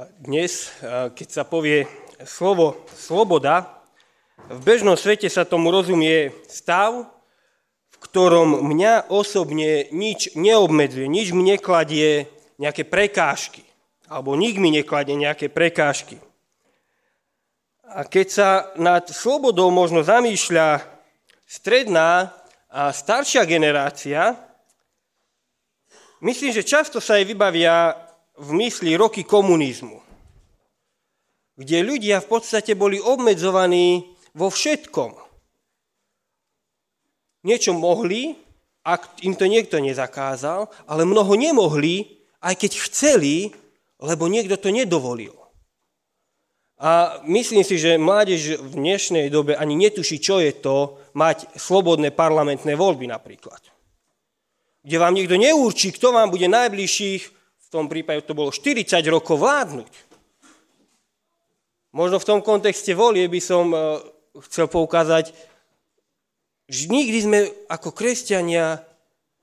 Dnes, keď sa povie slovo sloboda, v bežnom svete sa tomu rozumie stav, v ktorom mňa osobne nič neobmedzuje, nič mi nekladie nejaké prekážky, alebo nik mi nekladie nejaké prekážky. A keď sa nad slobodou možno zamýšľa stredná a staršia generácia, myslím, že často sa jej vybavia v mysli roky komunizmu, kde ľudia v podstate boli obmedzovaní vo všetkom. Niečo mohli, ak im to niekto nezakázal, ale mnoho nemohli, aj keď chceli, lebo niekto to nedovolil. A myslím si, že mládež v dnešnej dobe ani netuší, čo je to mať slobodné parlamentné voľby napríklad. Kde vám niekto neurčí, kto vám bude najbližších v tom prípade to bolo 40 rokov vládnuť. Možno v tom kontexte volie by som e, chcel poukázať, že nikdy sme ako kresťania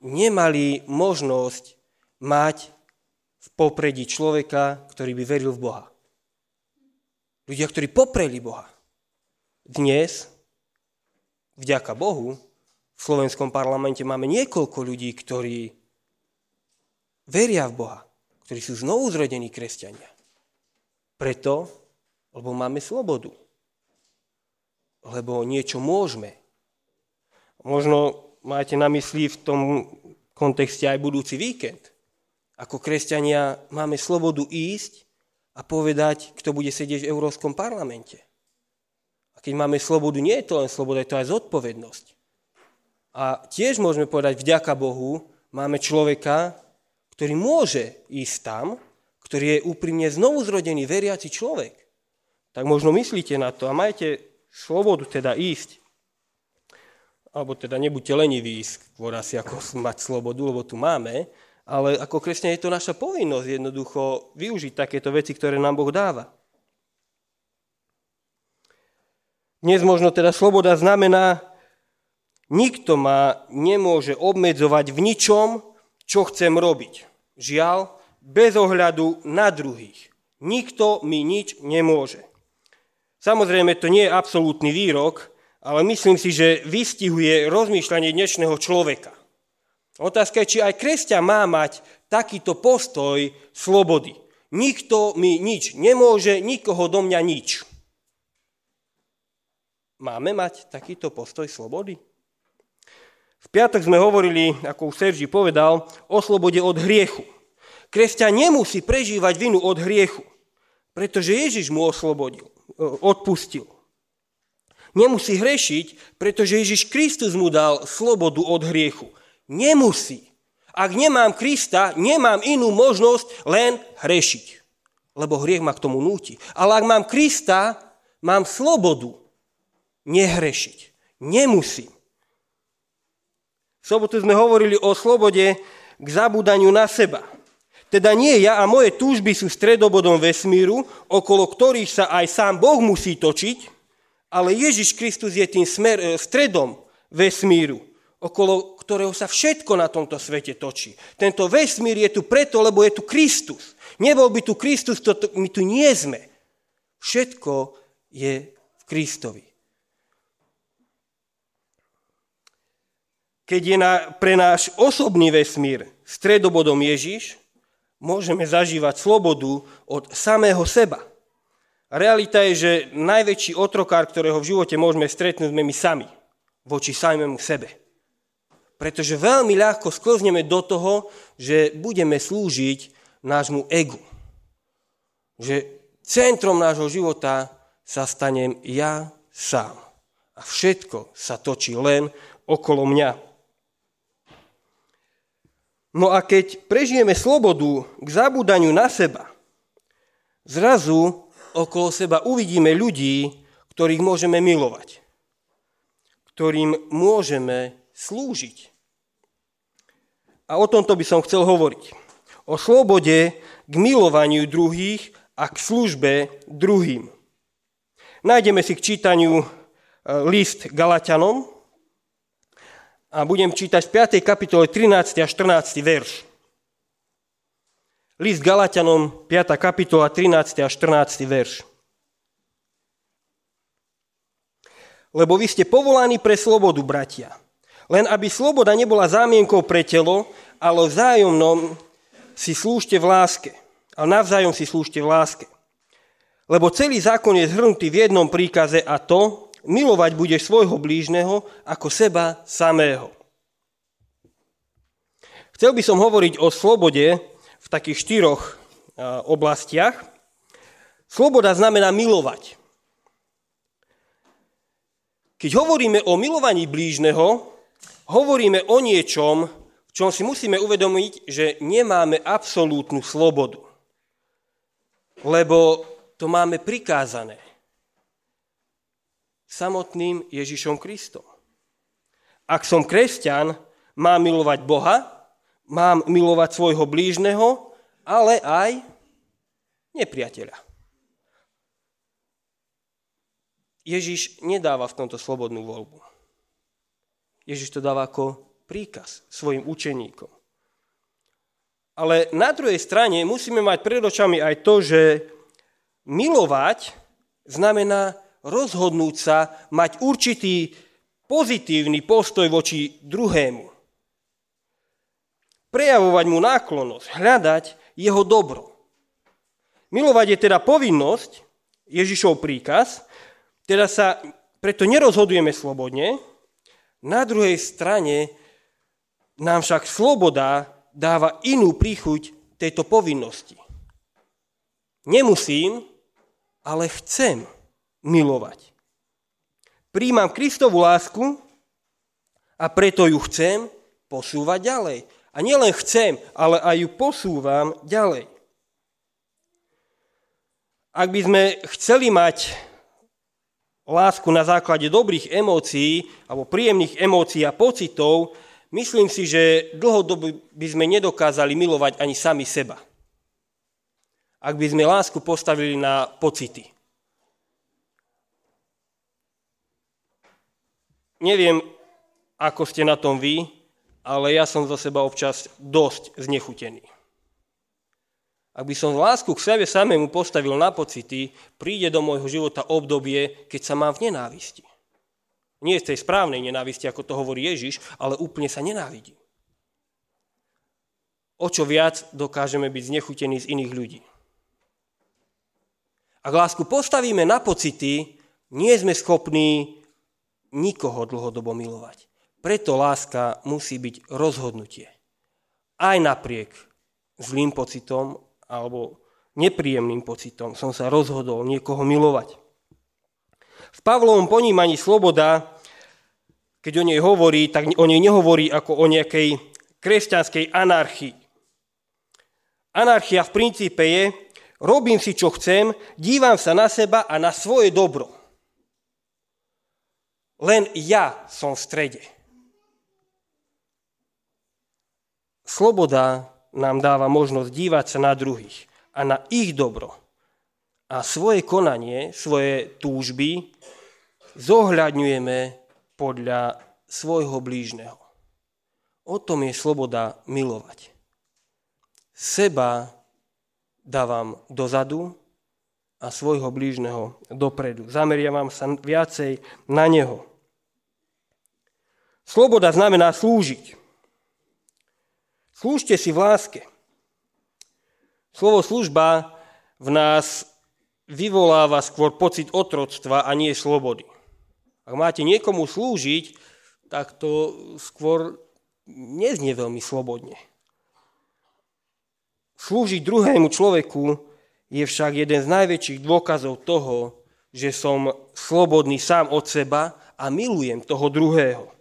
nemali možnosť mať v popredí človeka, ktorý by veril v Boha. Ľudia, ktorí popreli Boha. Dnes, vďaka Bohu, v slovenskom parlamente máme niekoľko ľudí, ktorí veria v Boha ktorí sú znovu zrodení kresťania. Preto, lebo máme slobodu. Lebo niečo môžeme. Možno máte na mysli v tom kontexte aj budúci víkend. Ako kresťania máme slobodu ísť a povedať, kto bude sedieť v Európskom parlamente. A keď máme slobodu, nie je to len sloboda, je to aj zodpovednosť. A tiež môžeme povedať, vďaka Bohu, máme človeka, ktorý môže ísť tam, ktorý je úprimne znovu zrodený, veriaci človek. Tak možno myslíte na to a majte slobodu teda ísť. Alebo teda nebuďte leniví skôr asi ako mať slobodu, lebo tu máme, ale ako kresťan je to naša povinnosť jednoducho využiť takéto veci, ktoré nám Boh dáva. Dnes možno teda sloboda znamená, nikto ma nemôže obmedzovať v ničom, čo chcem robiť. Žiaľ, bez ohľadu na druhých. Nikto mi nič nemôže. Samozrejme, to nie je absolútny výrok, ale myslím si, že vystihuje rozmýšľanie dnešného človeka. Otázka je, či aj kresťan má mať takýto postoj slobody. Nikto mi nič nemôže, nikoho do mňa nič. Máme mať takýto postoj slobody? V piatok sme hovorili, ako už Sergi povedal, o slobode od hriechu. Kresťan nemusí prežívať vinu od hriechu, pretože Ježiš mu oslobodil, e, odpustil. Nemusí hrešiť, pretože Ježiš Kristus mu dal slobodu od hriechu. Nemusí. Ak nemám Krista, nemám inú možnosť len hrešiť. Lebo hriech ma k tomu núti. Ale ak mám Krista, mám slobodu nehrešiť. Nemusím sobotu sme hovorili o slobode k zabúdaniu na seba. Teda nie ja a moje túžby sú stredobodom vesmíru, okolo ktorých sa aj sám Boh musí točiť, ale Ježiš Kristus je tým smer, e, stredom vesmíru, okolo ktorého sa všetko na tomto svete točí. Tento vesmír je tu preto, lebo je tu Kristus. Nebol by tu Kristus, to, my tu nie sme. Všetko je v Kristovi. Keď je na, pre náš osobný vesmír stredobodom Ježiš, môžeme zažívať slobodu od samého seba. Realita je, že najväčší otrokár, ktorého v živote môžeme stretnúť, sme my sami, voči samému sebe. Pretože veľmi ľahko sklzneme do toho, že budeme slúžiť nášmu egu. Že centrom nášho života sa stanem ja sám. A všetko sa točí len okolo mňa. No a keď prežijeme slobodu k zabúdaniu na seba, zrazu okolo seba uvidíme ľudí, ktorých môžeme milovať, ktorým môžeme slúžiť. A o tomto by som chcel hovoriť. O slobode k milovaniu druhých a k službe druhým. Nájdeme si k čítaniu e, list Galatianom, a budem čítať v 5. kapitole 13. a 14. verš. List Galatianom, 5. kapitola, 13. a 14. verš. Lebo vy ste povolaní pre slobodu, bratia. Len aby sloboda nebola zámienkou pre telo, ale vzájomnom si slúžte v láske. Ale navzájom si slúžte v láske. Lebo celý zákon je zhrnutý v jednom príkaze a to, milovať budeš svojho blížneho ako seba samého. Chcel by som hovoriť o slobode, v takých štyroch e, oblastiach. Sloboda znamená milovať. Keď hovoríme o milovaní blížneho, hovoríme o niečom, v čom si musíme uvedomiť, že nemáme absolútnu slobodu. Lebo to máme prikázané samotným Ježišom Kristom. Ak som kresťan, mám milovať Boha, mám milovať svojho blížneho, ale aj nepriateľa. Ježiš nedáva v tomto slobodnú voľbu. Ježiš to dáva ako príkaz svojim učeníkom. Ale na druhej strane musíme mať pred očami aj to, že milovať znamená rozhodnúť sa, mať určitý pozitívny postoj voči druhému prejavovať mu náklonnosť, hľadať jeho dobro. Milovať je teda povinnosť, Ježišov príkaz, teda sa preto nerozhodujeme slobodne, na druhej strane nám však sloboda dáva inú príchuť tejto povinnosti. Nemusím, ale chcem milovať. Príjmam Kristovú lásku a preto ju chcem posúvať ďalej. A nielen chcem, ale aj ju posúvam ďalej. Ak by sme chceli mať lásku na základe dobrých emócií alebo príjemných emócií a pocitov, myslím si, že dlhodobo by sme nedokázali milovať ani sami seba. Ak by sme lásku postavili na pocity. Neviem, ako ste na tom vy, ale ja som zo seba občas dosť znechutený. Ak by som lásku k sebe samému postavil na pocity, príde do môjho života obdobie, keď sa mám v nenávisti. Nie z tej správnej nenávisti, ako to hovorí Ježiš, ale úplne sa nenávidí. O čo viac dokážeme byť znechutení z iných ľudí. Ak lásku postavíme na pocity, nie sme schopní nikoho dlhodobo milovať. Preto láska musí byť rozhodnutie. Aj napriek zlým pocitom alebo nepríjemným pocitom som sa rozhodol niekoho milovať. V Pavlovom ponímaní sloboda, keď o nej hovorí, tak o nej nehovorí ako o nejakej kresťanskej anarchii. Anarchia v princípe je, robím si, čo chcem, dívam sa na seba a na svoje dobro. Len ja som v strede. Sloboda nám dáva možnosť dívať sa na druhých a na ich dobro. A svoje konanie, svoje túžby zohľadňujeme podľa svojho blížneho. O tom je sloboda milovať. Seba dávam dozadu a svojho blížneho dopredu. Zameriavam sa viacej na neho. Sloboda znamená slúžiť. Slúžte si v láske. Slovo služba v nás vyvoláva skôr pocit otroctva a nie slobody. Ak máte niekomu slúžiť, tak to skôr neznie veľmi slobodne. Slúžiť druhému človeku je však jeden z najväčších dôkazov toho, že som slobodný sám od seba a milujem toho druhého.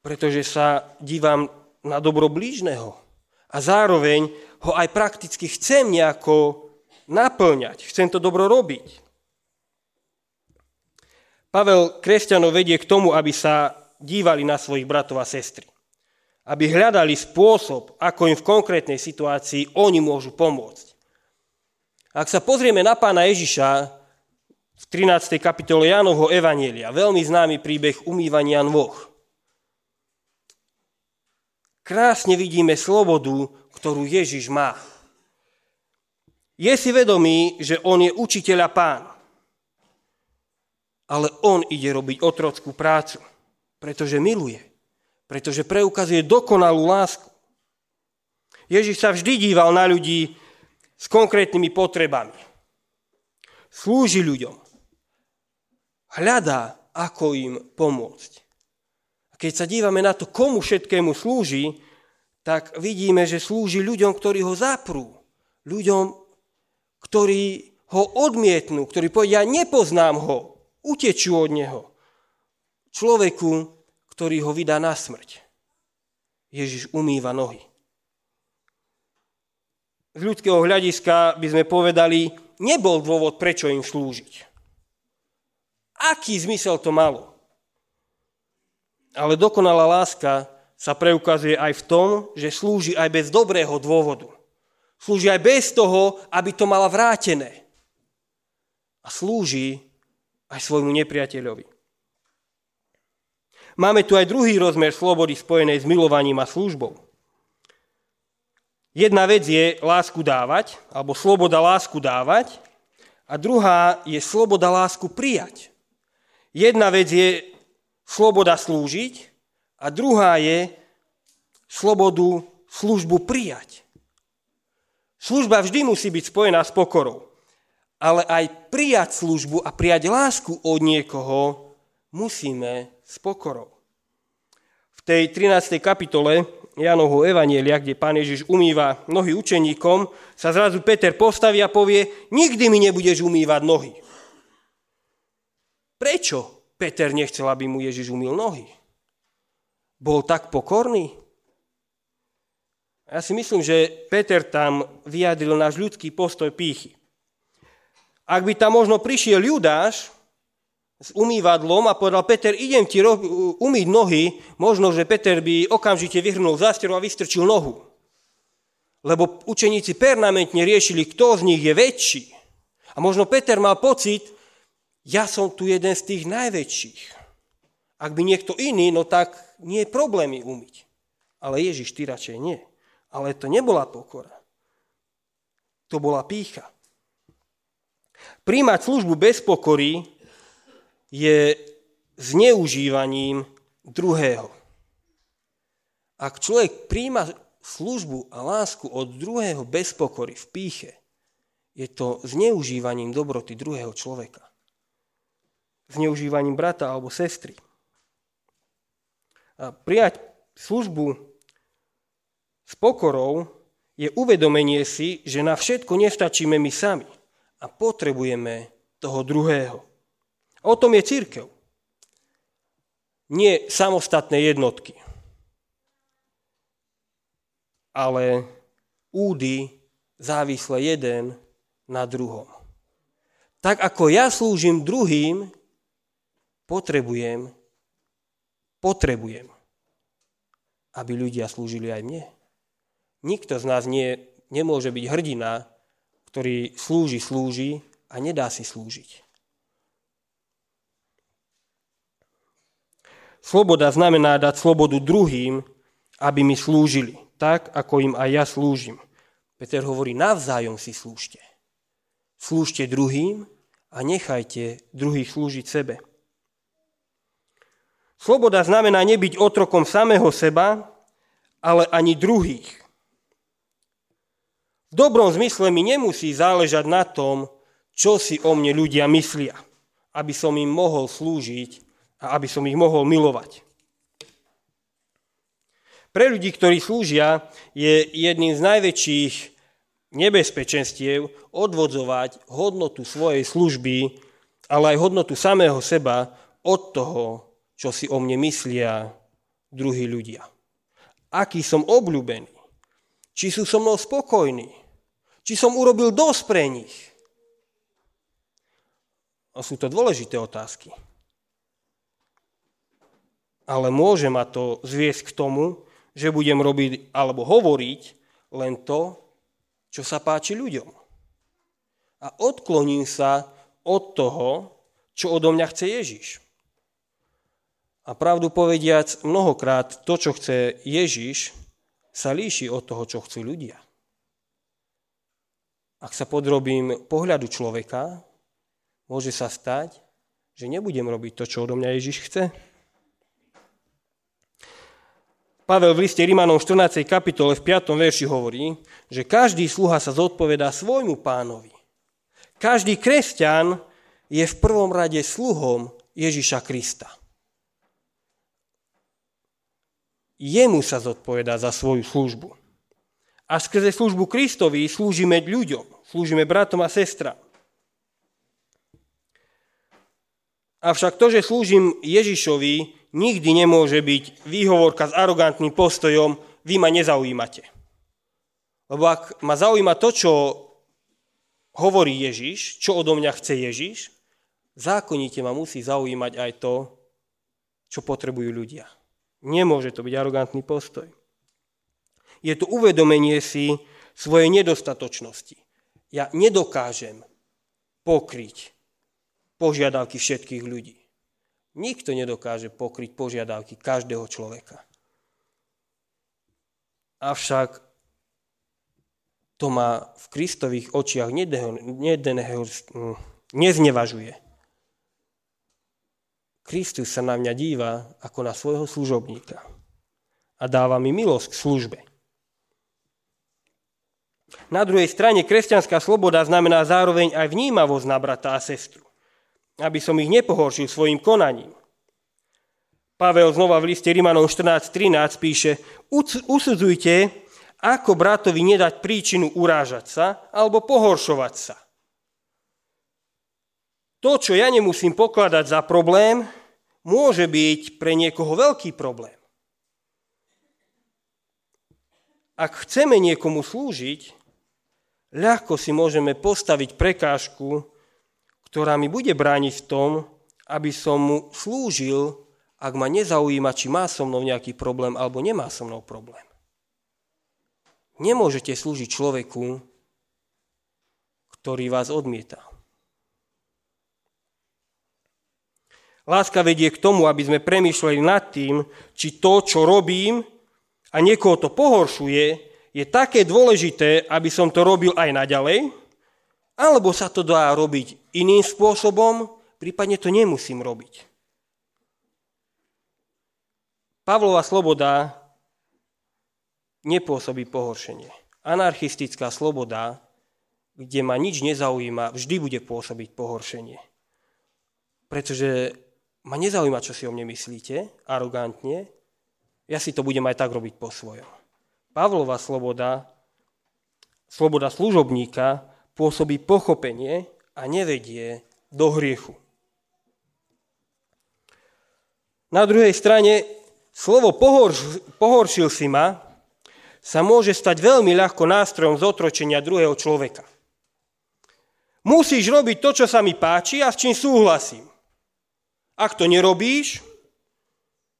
Pretože sa dívam na dobro blížneho. A zároveň ho aj prakticky chcem nejako naplňať. Chcem to dobro robiť. Pavel kresťanov vedie k tomu, aby sa dívali na svojich bratov a sestry. Aby hľadali spôsob, ako im v konkrétnej situácii oni môžu pomôcť. Ak sa pozrieme na pána Ježiša v 13. kapitole Jánovho Evanielia, veľmi známy príbeh umývania nôh krásne vidíme slobodu, ktorú Ježiš má. Je si vedomý, že on je učiteľ a pán. Ale on ide robiť otrockú prácu, pretože miluje, pretože preukazuje dokonalú lásku. Ježiš sa vždy díval na ľudí s konkrétnymi potrebami. Slúži ľuďom. Hľadá, ako im pomôcť. A keď sa dívame na to, komu všetkému slúži, tak vidíme, že slúži ľuďom, ktorí ho zaprú. Ľuďom, ktorí ho odmietnú, ktorí povedia, nepoznám ho, utečú od neho. Človeku, ktorý ho vydá na smrť. Ježiš umýva nohy. Z ľudského hľadiska by sme povedali, nebol dôvod, prečo im slúžiť. Aký zmysel to malo? Ale dokonalá láska sa preukazuje aj v tom, že slúži aj bez dobrého dôvodu. Slúži aj bez toho, aby to mala vrátené. A slúži aj svojmu nepriateľovi. Máme tu aj druhý rozmer slobody spojenej s milovaním a službou. Jedna vec je lásku dávať, alebo sloboda lásku dávať, a druhá je sloboda lásku prijať. Jedna vec je sloboda slúžiť a druhá je slobodu službu prijať. Služba vždy musí byť spojená s pokorou, ale aj prijať službu a prijať lásku od niekoho musíme s pokorou. V tej 13. kapitole Janovho Evanielia, kde pán Ježiš umýva nohy učeníkom, sa zrazu Peter postaví a povie, nikdy mi nebudeš umývať nohy. Prečo Peter nechcel, aby mu Ježiš umýl nohy? Bol tak pokorný? Ja si myslím, že Peter tam vyjadril náš ľudský postoj pýchy. Ak by tam možno prišiel Judáš, s umývadlom a povedal, Peter, idem ti umýť nohy, možno, že Peter by okamžite vyhrnul zásteru a vystrčil nohu. Lebo učeníci permanentne riešili, kto z nich je väčší. A možno Peter mal pocit, ja som tu jeden z tých najväčších. Ak by niekto iný, no tak nie je problémy umyť. Ale Ježiš, ty radšej nie. Ale to nebola pokora. To bola pícha. Príjmať službu bez pokory je zneužívaním druhého. Ak človek príjma službu a lásku od druhého bez pokory v píche, je to zneužívaním dobroty druhého človeka. Zneužívaním brata alebo sestry. A prijať službu s pokorou je uvedomenie si, že na všetko nestačíme my sami a potrebujeme toho druhého. O tom je církev. Nie samostatné jednotky, ale údy závisle jeden na druhom. Tak ako ja slúžim druhým, potrebujem, potrebujem, aby ľudia slúžili aj mne. Nikto z nás nie, nemôže byť hrdina, ktorý slúži, slúži a nedá si slúžiť. Sloboda znamená dať slobodu druhým, aby mi slúžili, tak ako im aj ja slúžim. Peter hovorí, navzájom si slúžte. Slúžte druhým a nechajte druhých slúžiť sebe. Sloboda znamená nebyť otrokom samého seba, ale ani druhých. V dobrom zmysle mi nemusí záležať na tom, čo si o mne ľudia myslia, aby som im mohol slúžiť a aby som ich mohol milovať. Pre ľudí, ktorí slúžia, je jedným z najväčších nebezpečenstiev odvodzovať hodnotu svojej služby, ale aj hodnotu samého seba od toho, čo si o mne myslia druhí ľudia. Aký som obľúbený, či sú so mnou spokojní, či som urobil dosť pre nich. A sú to dôležité otázky ale môže ma to zviesť k tomu, že budem robiť alebo hovoriť len to, čo sa páči ľuďom. A odkloním sa od toho, čo odo mňa chce Ježiš. A pravdu povediac, mnohokrát to, čo chce Ježiš, sa líši od toho, čo chcú ľudia. ak sa podrobím pohľadu človeka, môže sa stať, že nebudem robiť to, čo odo mňa Ježiš chce. Pavel v liste Rimanom 14. kapitole v 5. verši hovorí, že každý sluha sa zodpovedá svojmu pánovi. Každý kresťan je v prvom rade sluhom Ježiša Krista. Jemu sa zodpovedá za svoju službu. A skrze službu Kristovi slúžime ľuďom, slúžime bratom a sestram. Avšak to, že slúžim Ježišovi, nikdy nemôže byť výhovorka s arogantným postojom, vy ma nezaujímate. Lebo ak ma zaujíma to, čo hovorí Ježiš, čo odo mňa chce Ježiš, zákonite ma musí zaujímať aj to, čo potrebujú ľudia. Nemôže to byť arogantný postoj. Je to uvedomenie si svojej nedostatočnosti. Ja nedokážem pokryť požiadavky všetkých ľudí. Nikto nedokáže pokryť požiadavky každého človeka. Avšak to ma v Kristových očiach neznevažuje. Kristus sa na mňa díva ako na svojho služobníka a dáva mi milosť k službe. Na druhej strane kresťanská sloboda znamená zároveň aj vnímavosť na brata a sestru aby som ich nepohoršil svojim konaním. Pavel znova v liste Rimanom 14.13 píše, usudzujte, ako bratovi nedať príčinu urážať sa alebo pohoršovať sa. To, čo ja nemusím pokladať za problém, môže byť pre niekoho veľký problém. Ak chceme niekomu slúžiť, ľahko si môžeme postaviť prekážku ktorá mi bude brániť v tom, aby som mu slúžil, ak ma nezaujíma, či má so mnou nejaký problém alebo nemá so mnou problém. Nemôžete slúžiť človeku, ktorý vás odmieta. Láska vedie k tomu, aby sme premýšľali nad tým, či to, čo robím a niekoho to pohoršuje, je také dôležité, aby som to robil aj naďalej, alebo sa to dá robiť iným spôsobom, prípadne to nemusím robiť. Pavlova sloboda nepôsobí pohoršenie. Anarchistická sloboda, kde ma nič nezaujíma, vždy bude pôsobiť pohoršenie. Pretože ma nezaujíma, čo si o mne myslíte, arogantne, ja si to budem aj tak robiť po svojom. Pavlova sloboda, sloboda služobníka, pôsobí pochopenie a nevedie do hriechu. Na druhej strane, slovo pohorš, pohoršil si ma sa môže stať veľmi ľahko nástrojom zotročenia druhého človeka. Musíš robiť to, čo sa mi páči a s čím súhlasím. Ak to nerobíš,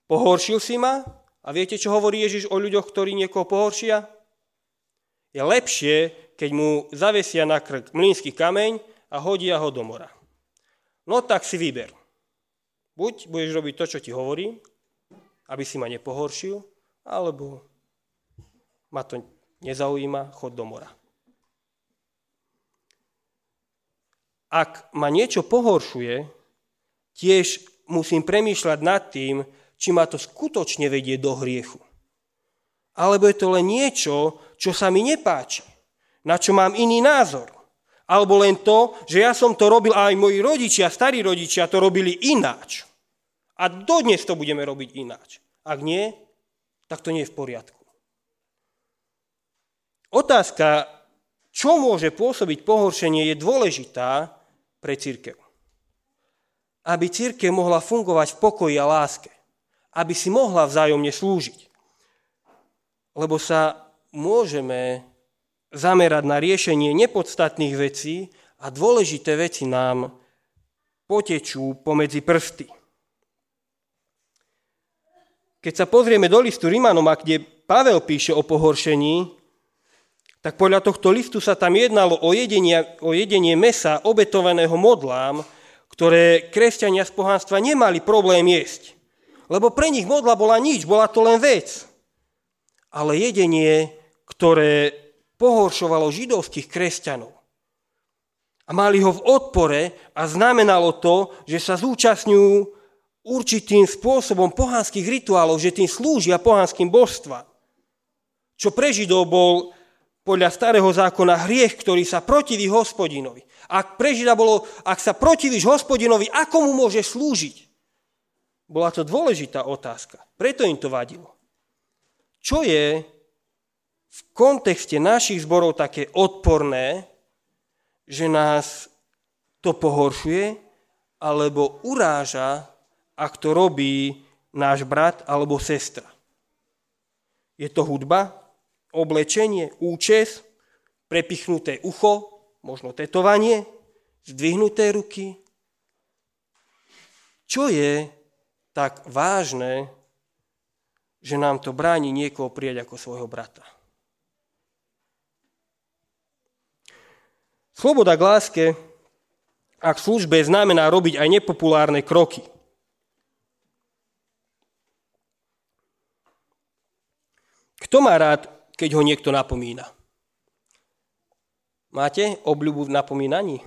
pohoršil si ma a viete, čo hovorí Ježiš o ľuďoch, ktorí niekoho pohoršia? Je lepšie, keď mu zavesia na krk mlínsky kameň a hodia ho do mora. No tak si vyber. Buď budeš robiť to, čo ti hovorím, aby si ma nepohoršil, alebo ma to nezaujíma, chod do mora. Ak ma niečo pohoršuje, tiež musím premýšľať nad tým, či ma to skutočne vedie do hriechu. Alebo je to len niečo, čo sa mi nepáči na čo mám iný názor. Alebo len to, že ja som to robil a aj moji rodičia, starí rodičia to robili ináč. A dodnes to budeme robiť ináč. Ak nie, tak to nie je v poriadku. Otázka, čo môže pôsobiť pohoršenie, je dôležitá pre církev. Aby církev mohla fungovať v pokoji a láske. Aby si mohla vzájomne slúžiť. Lebo sa môžeme zamerať na riešenie nepodstatných vecí a dôležité veci nám potečú pomedzi prsty. Keď sa pozrieme do listu Rimanom, kde Pavel píše o pohoršení, tak podľa tohto listu sa tam jednalo o jedenie, o jedenie mesa obetovaného modlám, ktoré kresťania z pohanstva nemali problém jesť. Lebo pre nich modla bola nič, bola to len vec. Ale jedenie, ktoré pohoršovalo židovských kresťanov, A mali ho v odpore a znamenalo to, že sa zúčastňujú určitým spôsobom pohanských rituálov, že tým slúžia pohanským božstva. Čo pre Židov bol podľa starého zákona hriech, ktorý sa protiví hospodinovi. Ak pre Žida bolo, ak sa protivíš hospodinovi, ako mu môže slúžiť? Bola to dôležitá otázka. Preto im to vadilo. Čo je v kontexte našich zborov také odporné, že nás to pohoršuje alebo uráža, ak to robí náš brat alebo sestra. Je to hudba, oblečenie, účes, prepichnuté ucho, možno tetovanie, zdvihnuté ruky. Čo je tak vážne, že nám to bráni niekoho prijať ako svojho brata? Sloboda k láske a k službe znamená robiť aj nepopulárne kroky. Kto má rád, keď ho niekto napomína? Máte obľubu v napomínaní?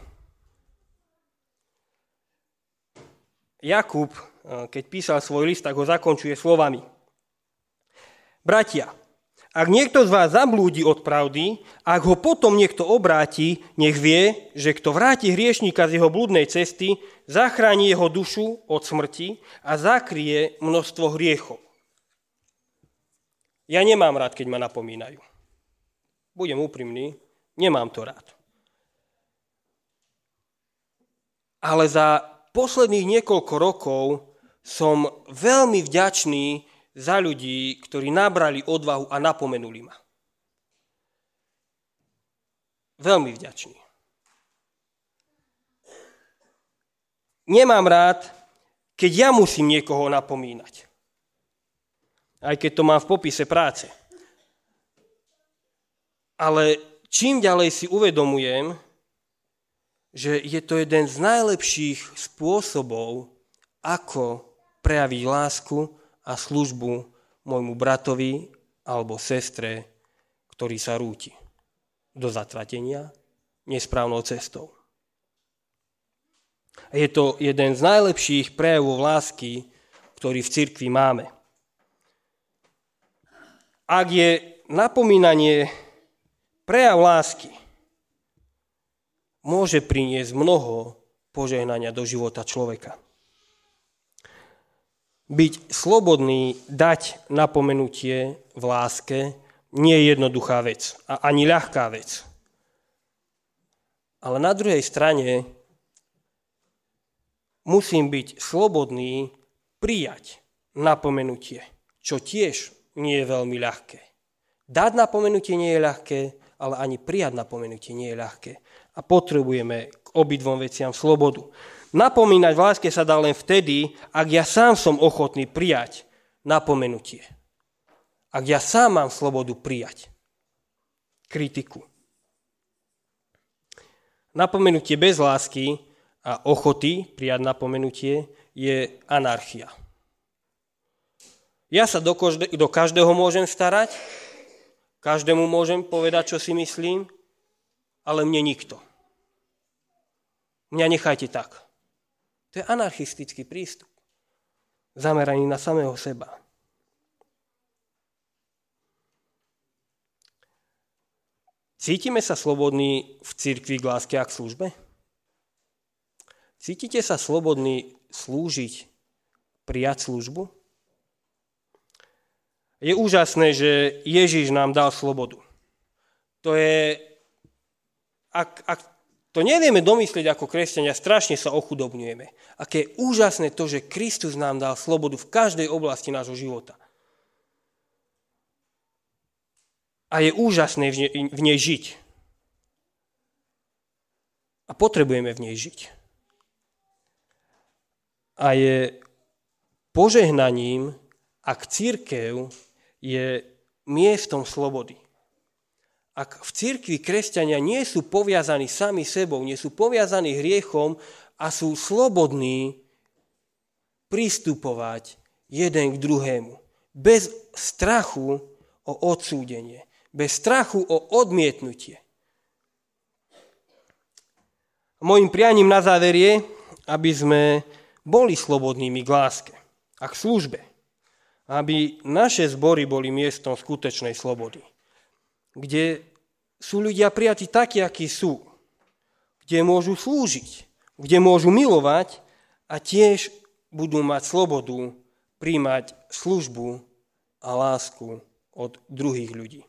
Jakub, eh, keď písal svoj list, tak ho zakončuje slovami. Bratia, ak niekto z vás zablúdi od pravdy, ak ho potom niekto obráti, nech vie, že kto vráti hriešníka z jeho blúdnej cesty, zachráni jeho dušu od smrti a zakrie množstvo hriechov. Ja nemám rád, keď ma napomínajú. Budem úprimný, nemám to rád. Ale za posledných niekoľko rokov som veľmi vďačný za ľudí, ktorí nabrali odvahu a napomenuli ma. Veľmi vďačný. Nemám rád, keď ja musím niekoho napomínať. Aj keď to mám v popise práce. Ale čím ďalej si uvedomujem, že je to jeden z najlepších spôsobov, ako prejaviť lásku a službu môjmu bratovi alebo sestre, ktorý sa rúti do zatratenia nesprávnou cestou. Je to jeden z najlepších prejavov lásky, ktorý v cirkvi máme. Ak je napomínanie prejav lásky, môže priniesť mnoho požehnania do života človeka. Byť slobodný, dať napomenutie v láske nie je jednoduchá vec a ani ľahká vec. Ale na druhej strane musím byť slobodný prijať napomenutie, čo tiež nie je veľmi ľahké. Dať napomenutie nie je ľahké, ale ani prijať napomenutie nie je ľahké. A potrebujeme k obidvom veciam slobodu. Napomínať v láske sa dá len vtedy, ak ja sám som ochotný prijať napomenutie. Ak ja sám mám slobodu prijať kritiku. Napomenutie bez lásky a ochoty prijať napomenutie je anarchia. Ja sa do, každé, do každého môžem starať, každému môžem povedať, čo si myslím, ale mne nikto. Mňa nechajte tak. To je anarchistický prístup, zameraný na samého seba. Cítime sa slobodní v cirkvi k láske a k službe? Cítite sa slobodní slúžiť, prijať službu? Je úžasné, že Ježiš nám dal slobodu. To je, ak, ak to nevieme domyslieť ako kresťania, strašne sa ochudobňujeme. Aké je úžasné to, že Kristus nám dal slobodu v každej oblasti nášho života. A je úžasné v nej, žiť. A potrebujeme v nej žiť. A je požehnaním, ak církev je miestom slobody ak v cirkvi kresťania nie sú poviazaní sami sebou, nie sú poviazaní hriechom a sú slobodní pristupovať jeden k druhému. Bez strachu o odsúdenie, bez strachu o odmietnutie. Mojím prianím na záver je, aby sme boli slobodnými k láske a k službe. Aby naše zbory boli miestom skutečnej slobody. Kde sú ľudia prijatí takí, akí sú. Kde môžu slúžiť, kde môžu milovať a tiež budú mať slobodu príjmať službu a lásku od druhých ľudí.